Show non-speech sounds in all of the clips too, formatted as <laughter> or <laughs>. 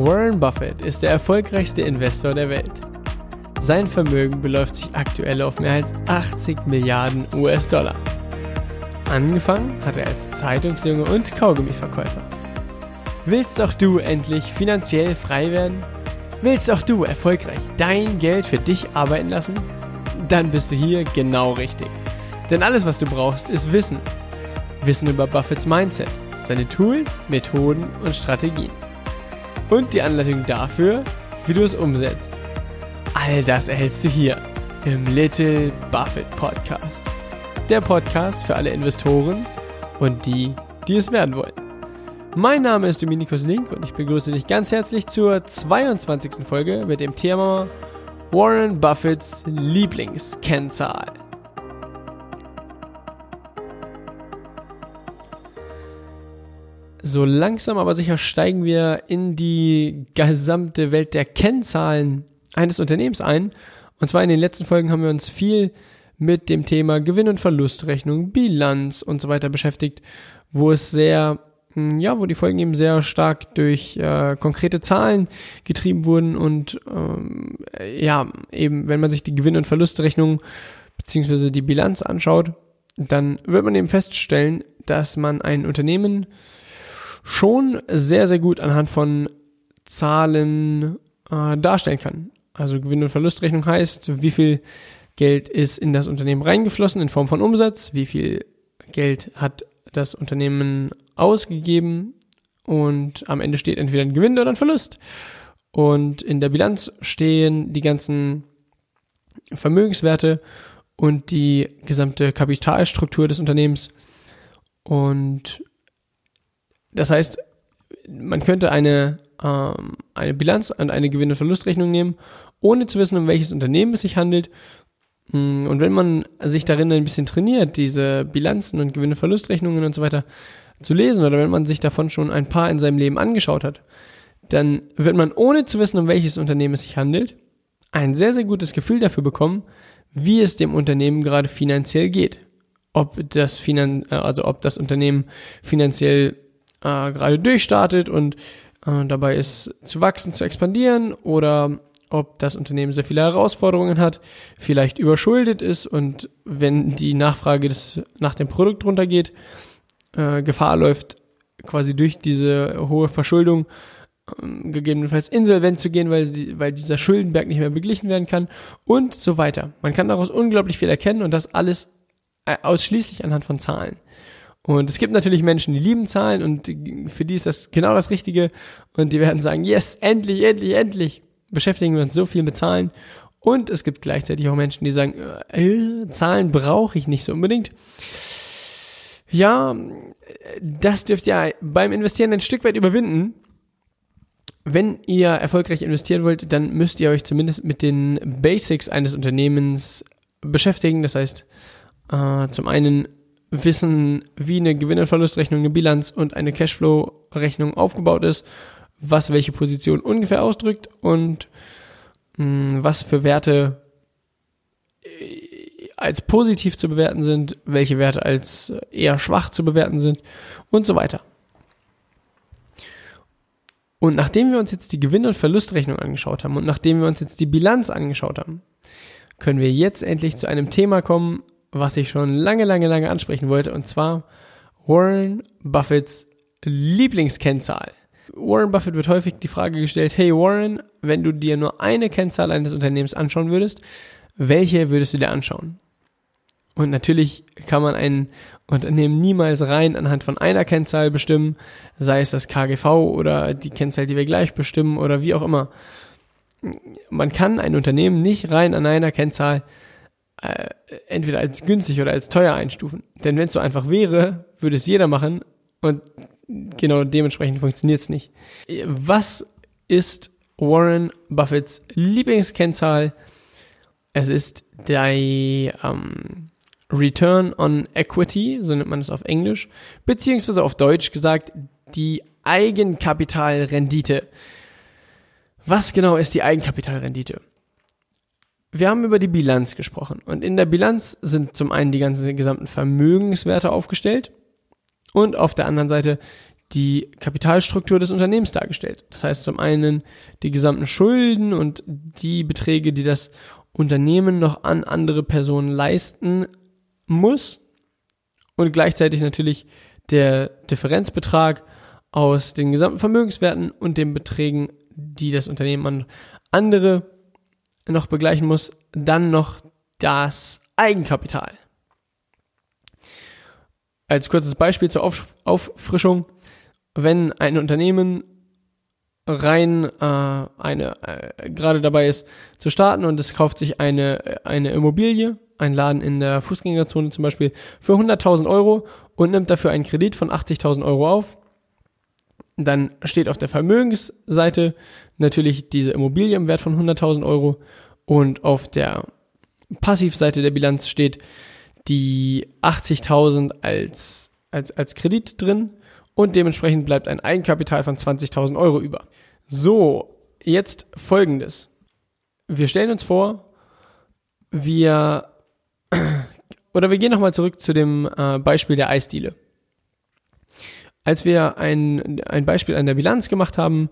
Warren Buffett ist der erfolgreichste Investor der Welt. Sein Vermögen beläuft sich aktuell auf mehr als 80 Milliarden US-Dollar. Angefangen hat er als Zeitungsjunge und Kaugummiverkäufer. Willst auch du endlich finanziell frei werden? Willst auch du erfolgreich dein Geld für dich arbeiten lassen? Dann bist du hier genau richtig. Denn alles, was du brauchst, ist Wissen. Wissen über Buffetts Mindset, seine Tools, Methoden und Strategien und die Anleitung dafür, wie du es umsetzt. All das erhältst du hier im Little Buffett Podcast. Der Podcast für alle Investoren und die, die es werden wollen. Mein Name ist Dominikus Link und ich begrüße dich ganz herzlich zur 22. Folge mit dem Thema Warren Buffetts Lieblingskennzahl. So langsam aber sicher steigen wir in die gesamte Welt der Kennzahlen eines Unternehmens ein. Und zwar in den letzten Folgen haben wir uns viel mit dem Thema Gewinn- und Verlustrechnung, Bilanz und so weiter beschäftigt, wo es sehr, hm, ja, wo die Folgen eben sehr stark durch äh, konkrete Zahlen getrieben wurden und ähm, ja, eben, wenn man sich die Gewinn- und Verlustrechnung beziehungsweise die Bilanz anschaut, dann wird man eben feststellen, dass man ein Unternehmen schon sehr, sehr gut anhand von Zahlen äh, darstellen kann. Also Gewinn- und Verlustrechnung heißt, wie viel Geld ist in das Unternehmen reingeflossen in Form von Umsatz, wie viel Geld hat das Unternehmen ausgegeben und am Ende steht entweder ein Gewinn oder ein Verlust. Und in der Bilanz stehen die ganzen Vermögenswerte und die gesamte Kapitalstruktur des Unternehmens. Und das heißt, man könnte eine, ähm, eine Bilanz und eine Gewinn- und Verlustrechnung nehmen, ohne zu wissen, um welches Unternehmen es sich handelt. Mm, und wenn man sich darin ein bisschen trainiert, diese Bilanzen und Gewinn- und Verlustrechnungen und so weiter zu lesen, oder wenn man sich davon schon ein paar in seinem Leben angeschaut hat, dann wird man, ohne zu wissen, um welches Unternehmen es sich handelt, ein sehr, sehr gutes Gefühl dafür bekommen, wie es dem Unternehmen gerade finanziell geht. Ob das, Finan also ob das Unternehmen finanziell äh, gerade durchstartet und äh, dabei ist zu wachsen, zu expandieren oder ob das Unternehmen sehr viele Herausforderungen hat, vielleicht überschuldet ist und wenn die Nachfrage des, nach dem Produkt runtergeht, äh, Gefahr läuft, quasi durch diese hohe Verschuldung ähm, gegebenenfalls insolvent zu gehen, weil, sie, weil dieser Schuldenberg nicht mehr beglichen werden kann und so weiter. Man kann daraus unglaublich viel erkennen und das alles äh, ausschließlich anhand von Zahlen. Und es gibt natürlich Menschen, die lieben Zahlen und für die ist das genau das Richtige. Und die werden sagen, yes, endlich, endlich, endlich beschäftigen wir uns so viel mit Zahlen. Und es gibt gleichzeitig auch Menschen, die sagen, äh, Zahlen brauche ich nicht so unbedingt. Ja, das dürft ihr beim Investieren ein Stück weit überwinden. Wenn ihr erfolgreich investieren wollt, dann müsst ihr euch zumindest mit den Basics eines Unternehmens beschäftigen. Das heißt, äh, zum einen wissen, wie eine Gewinn- und Verlustrechnung, eine Bilanz und eine Cashflow-Rechnung aufgebaut ist, was welche Position ungefähr ausdrückt und mh, hm, was für Werte äh, als positiv zu bewerten sind, welche Werte als eher schwach zu bewerten sind und so weiter. Und nachdem wir uns jetzt die Gewinn- und Verlustrechnung angeschaut haben und nachdem wir uns jetzt die Bilanz angeschaut haben, können wir jetzt endlich zu einem Thema kommen, was ich schon lange, lange, lange ansprechen wollte, und zwar Warren Buffetts Lieblingskennzahl. Warren Buffett wird häufig die Frage gestellt, hey Warren, wenn du dir nur eine Kennzahl eines Unternehmens anschauen würdest, welche würdest du dir anschauen? Und natürlich kann man ein Unternehmen niemals rein anhand von einer Kennzahl bestimmen, sei es das KGV oder die Kennzahl, die wir gleich bestimmen oder wie auch immer. Man kann ein Unternehmen nicht rein an einer Kennzahl äh, entweder als günstig oder als teuer einstufen. Denn wenn es so einfach wäre, würde es jeder machen und genau dementsprechend funktioniert es nicht. Was ist Warren Buffetts Lieblingskennzahl? Es ist der ähm, Return on Equity, so nennt man es auf Englisch, beziehungsweise auf Deutsch gesagt die Eigenkapitalrendite. Was genau ist die Eigenkapitalrendite? Wir haben über die Bilanz gesprochen und in der Bilanz sind zum einen die ganzen gesamten Vermögenswerte aufgestellt und auf der anderen Seite die Kapitalstruktur des Unternehmens dargestellt. Das heißt zum einen die gesamten Schulden und die Beträge, die das Unternehmen noch an andere Personen leisten muss und gleichzeitig natürlich der Differenzbetrag aus den gesamten Vermögenswerten und den Beträgen, die das Unternehmen an andere noch begleichen muss, dann noch das Eigenkapital. Als kurzes Beispiel zur Auf Auffrischung, wenn ein Unternehmen rein äh, eine äh, gerade dabei ist zu starten und es kauft sich eine eine Immobilie, ein Laden in der Fußgängerzone zum Beispiel für 100.000 Euro und nimmt dafür einen Kredit von 80.000 Euro auf, dann steht auf der Vermögensseite natürlich diese Immobilie im Wert von 100.000 Euro und auf der Passivseite der Bilanz steht die 80.000 als, als, als Kredit drin und dementsprechend bleibt ein Eigenkapital von 20.000 Euro über. So, jetzt folgendes. Wir stellen uns vor, wir, oder wir gehen nochmal zurück zu dem äh, Beispiel der Eisdiele. Als wir ein, ein Beispiel an der Bilanz gemacht haben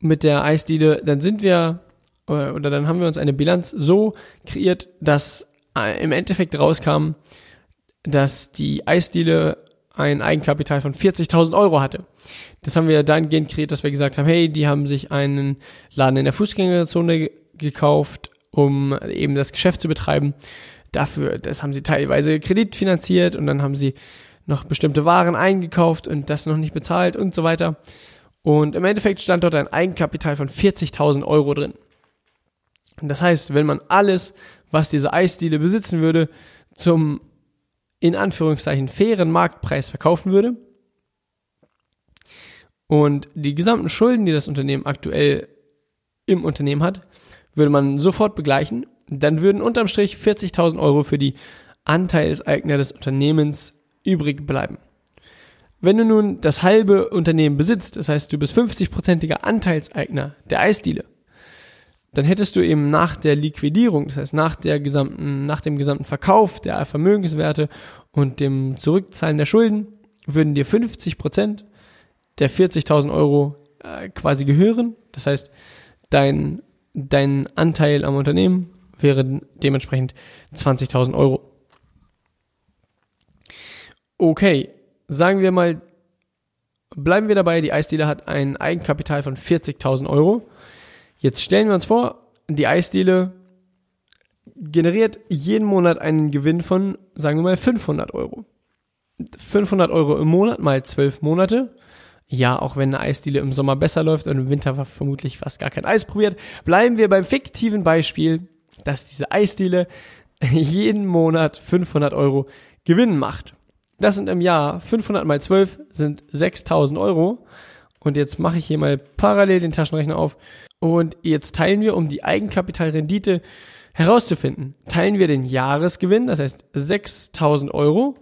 mit der Eisdiele, dann sind wir, oder, oder dann haben wir uns eine Bilanz so kreiert, dass äh, im Endeffekt rauskam, dass die Eisdiele ein Eigenkapital von 40.000 Euro hatte. Das haben wir dahingehend kreiert, dass wir gesagt haben, hey, die haben sich einen Laden in der Fußgängerzone gekauft, um eben das Geschäft zu betreiben. Dafür, das haben sie teilweise kreditfinanziert und dann haben sie noch bestimmte Waren eingekauft und das noch nicht bezahlt und so weiter. Und im Endeffekt stand dort ein Eigenkapital von 40.000 Euro drin. Das heißt, wenn man alles, was diese Eisdiele besitzen würde, zum in Anführungszeichen fairen Marktpreis verkaufen würde und die gesamten Schulden, die das Unternehmen aktuell im Unternehmen hat, würde man sofort begleichen, dann würden unterm Strich 40.000 Euro für die Anteilseigner des Unternehmens übrig bleiben. Wenn du nun das halbe Unternehmen besitzt, das heißt, du bist 50-prozentiger Anteilseigner der Eisdiele, dann hättest du eben nach der Liquidierung, das heißt nach der gesamten, nach dem gesamten Verkauf der Vermögenswerte und dem Zurückzahlen der Schulden, würden dir 50 Prozent der 40.000 Euro äh, quasi gehören. Das heißt, dein, dein Anteil am Unternehmen wäre dementsprechend 20.000 Euro. Okay, sagen wir mal, bleiben wir dabei, die Eisdiele hat ein Eigenkapital von 40.000 Euro Jetzt stellen wir uns vor, die Eisdiele generiert jeden Monat einen Gewinn von, sagen wir mal, 500 Euro. 500 Euro im Monat mal 12 Monate. Ja, auch wenn eine Eisdiele im Sommer besser läuft und im Winter vermutlich fast gar kein Eis probiert, bleiben wir beim fiktiven Beispiel, dass diese Eisdiele <laughs> jeden Monat 500 Euro Gewinn macht. Das sind im Jahr 500 mal 12 sind 6000 Euro. Und jetzt mache ich hier mal parallel den Taschenrechner auf und jetzt teilen wir, um die Eigenkapitalrendite herauszufinden, teilen wir den Jahresgewinn, das heißt 6000 Euro,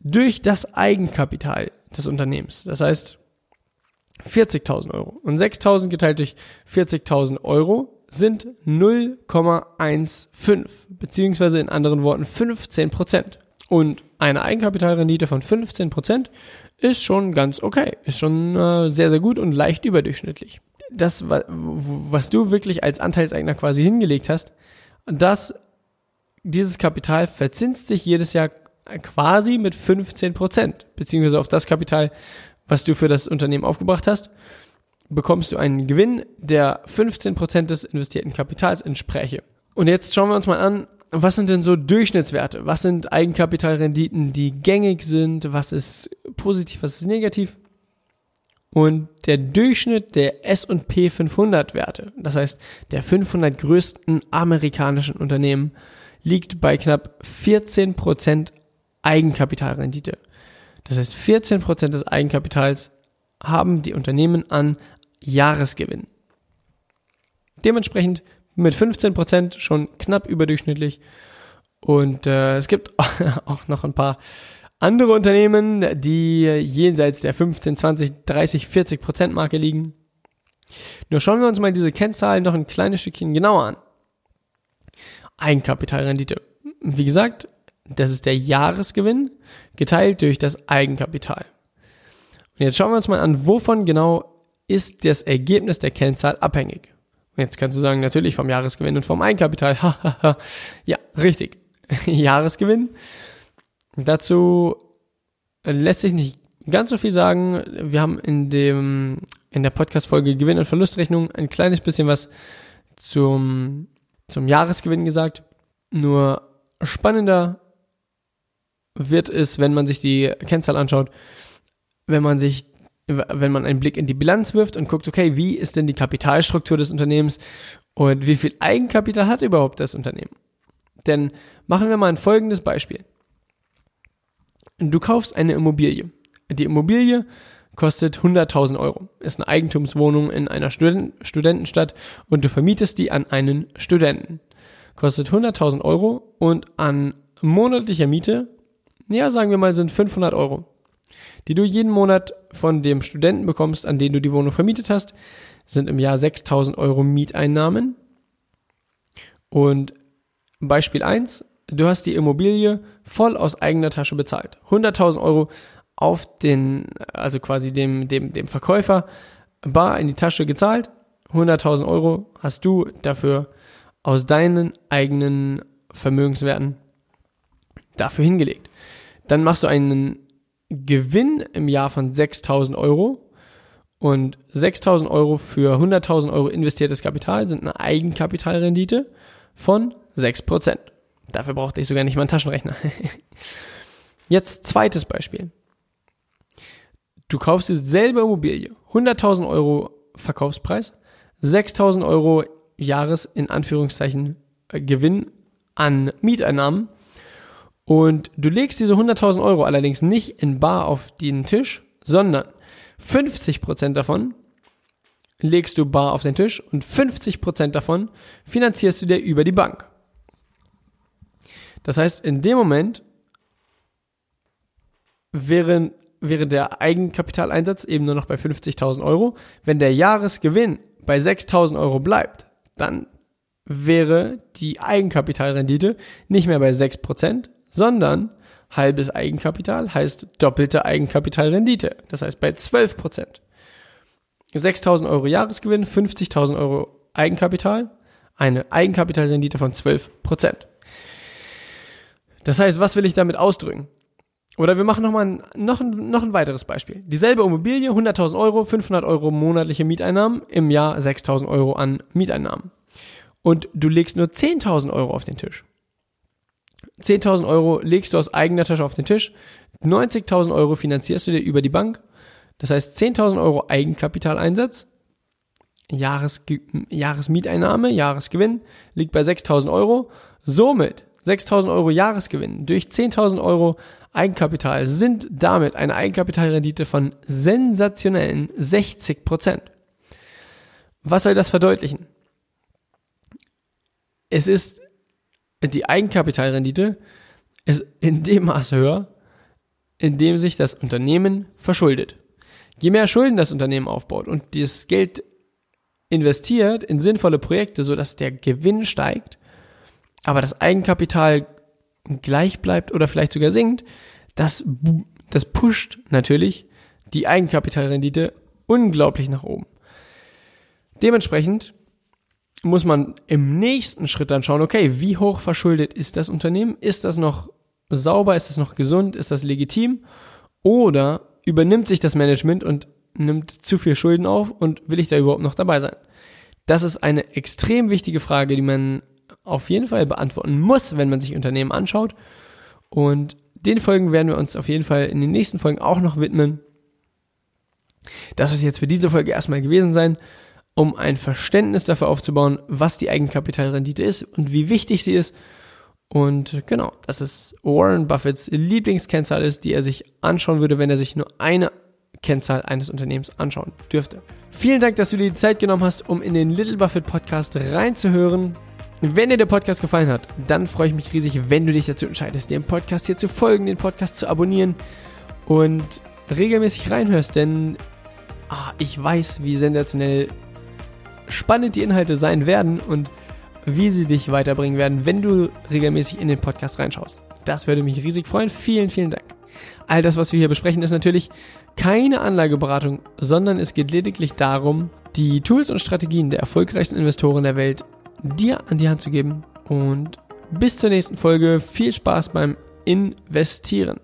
durch das Eigenkapital des Unternehmens. Das heißt 40.000 Euro. Und 6.000 geteilt durch 40.000 Euro sind 0,15, beziehungsweise in anderen Worten 15 Prozent. Und eine Eigenkapitalrendite von 15 Prozent ist schon ganz okay, ist schon äh, sehr, sehr gut und leicht überdurchschnittlich. Das, was du wirklich als Anteilseigner quasi hingelegt hast, das, dieses Kapital verzinst sich jedes Jahr quasi mit 15 Prozent, beziehungsweise auf das Kapital, was du für das Unternehmen aufgebracht hast, bekommst du einen Gewinn, der 15 Prozent des investierten Kapitals entspräche. Und jetzt schauen wir uns mal an, was sind denn so Durchschnittswerte? Was sind Eigenkapitalrenditen, die gängig sind? Was ist positiv, was ist negativ? und der Durchschnitt der S&P 500 Werte, das heißt der 500 größten amerikanischen Unternehmen, liegt bei knapp 14% Eigenkapitalrendite. Das heißt 14% des Eigenkapitals haben die Unternehmen an Jahresgewinn. Dementsprechend mit 15% schon knapp überdurchschnittlich. Und äh, es gibt <laughs> auch noch ein paar andere Unternehmen, die jenseits der 15, 20, 30, 40 Prozent Marke liegen. Nur schauen wir uns mal diese Kennzahlen noch ein kleines Stückchen genauer an. Eigenkapitalrendite. Wie gesagt, das ist der Jahresgewinn geteilt durch das Eigenkapital. Und jetzt schauen wir uns mal an, wovon genau ist das Ergebnis der Kennzahl abhängig. Jetzt kannst du sagen, natürlich vom Jahresgewinn und vom Eigenkapital. ja, richtig. <laughs> Jahresgewinn. Dazu lässt sich nicht ganz so viel sagen. Wir haben in dem, in der Podcast-Folge Gewinn- und Verlustrechnung ein kleines bisschen was zum, zum Jahresgewinn gesagt. Nur spannender wird es, wenn man sich die Kennzahl anschaut, wenn man sich wenn man einen Blick in die Bilanz wirft und guckt, okay, wie ist denn die Kapitalstruktur des Unternehmens und wie viel Eigenkapital hat überhaupt das Unternehmen? Denn machen wir mal ein folgendes Beispiel. Du kaufst eine Immobilie. Die Immobilie kostet 100.000 Euro, ist eine Eigentumswohnung in einer Studenten Studentenstadt und du vermietest die an einen Studenten. Kostet 100.000 Euro und an monatlicher Miete, ja, sagen wir mal, sind 500 Euro, die du jeden Monat von dem Studenten bekommst, an den du die Wohnung vermietet hast, sind im Jahr 6.000 Euro Mieteinnahmen. Und Beispiel 1, du hast die Immobilie voll aus eigener Tasche bezahlt. 100.000 Euro auf den, also quasi dem, dem, dem Verkäufer bar in die Tasche gezahlt. 100.000 Euro hast du dafür aus deinen eigenen Vermögenswerten dafür hingelegt. Dann machst du einen Gewinn im Jahr von 6.000 Euro und 6.000 Euro für 100.000 Euro investiertes Kapital sind eine Eigenkapitalrendite von 6%. Dafür brauchte ich sogar nicht mal einen Taschenrechner. <laughs> Jetzt zweites Beispiel. Du kaufst dieselbe Immobilie, 100.000 Euro Verkaufspreis, 6.000 Euro Jahres in Anführungszeichen Gewinn an Mieteinnahmen und du legst diese 100.000 Euro allerdings nicht in bar auf den Tisch, sondern 50% davon legst du bar auf den Tisch und 50% davon finanzierst du dir über die Bank. Das heißt, in dem Moment wäre, wäre der Eigenkapitaleinsatz eben nur noch bei 50.000 Euro. Wenn der Jahresgewinn bei 6.000 Euro bleibt, dann wäre die Eigenkapitalrendite nicht mehr bei 6%, sondern halbes Eigenkapital heißt doppelte Eigenkapitalrendite. Das heißt bei 12%. 6.000 Euro Jahresgewinn, 50.000 Euro Eigenkapital, eine Eigenkapitalrendite von 12%. Das heißt, was will ich damit ausdrücken? Oder wir machen nochmal noch, ein, noch ein weiteres Beispiel. Dieselbe Immobilie, 100.000 Euro, 500 Euro monatliche Mieteinnahmen, im Jahr 6.000 Euro an Mieteinnahmen. Und du legst nur 10.000 Euro auf den Tisch. 10.000 Euro legst du aus eigener Tasche auf den Tisch, 90.000 Euro finanzierst du dir über die Bank, das heißt 10.000 Euro Eigenkapitaleinsatz, Jahres, Jahresmieteinnahme, Jahresgewinn liegt bei 6.000 Euro. Somit 6.000 Euro Jahresgewinn durch 10.000 Euro Eigenkapital sind damit eine Eigenkapitalrendite von sensationellen 60 Prozent. Was soll das verdeutlichen? Es ist die Eigenkapitalrendite ist in dem Maße höher, in dem sich das Unternehmen verschuldet. Je mehr Schulden das Unternehmen aufbaut und das Geld investiert in sinnvolle Projekte, sodass der Gewinn steigt, aber das Eigenkapital gleich bleibt oder vielleicht sogar sinkt, das, das pusht natürlich die Eigenkapitalrendite unglaublich nach oben. Dementsprechend muss man im nächsten Schritt dann schauen, okay, wie hoch verschuldet ist das Unternehmen? Ist das noch sauber? Ist das noch gesund? Ist das legitim? Oder übernimmt sich das Management und nimmt zu viel Schulden auf und will ich da überhaupt noch dabei sein? Das ist eine extrem wichtige Frage, die man auf jeden Fall beantworten muss, wenn man sich Unternehmen anschaut. Und den Folgen werden wir uns auf jeden Fall in den nächsten Folgen auch noch widmen. Das ist jetzt für diese Folge erstmal gewesen sein um ein Verständnis dafür aufzubauen, was die Eigenkapitalrendite ist und wie wichtig sie ist. Und genau, dass es Warren Buffetts Lieblingskennzahl ist, die er sich anschauen würde, wenn er sich nur eine Kennzahl eines Unternehmens anschauen dürfte. Vielen Dank, dass du dir die Zeit genommen hast, um in den Little Buffett Podcast reinzuhören. Wenn dir der Podcast gefallen hat, dann freue ich mich riesig, wenn du dich dazu entscheidest, dem Podcast hier zu folgen, den Podcast zu abonnieren und regelmäßig reinhörst, denn ah, ich weiß, wie sensationell spannend die Inhalte sein werden und wie sie dich weiterbringen werden, wenn du regelmäßig in den Podcast reinschaust. Das würde mich riesig freuen. Vielen, vielen Dank. All das, was wir hier besprechen, ist natürlich keine Anlageberatung, sondern es geht lediglich darum, die Tools und Strategien der erfolgreichsten Investoren der Welt dir an die Hand zu geben. Und bis zur nächsten Folge. Viel Spaß beim Investieren.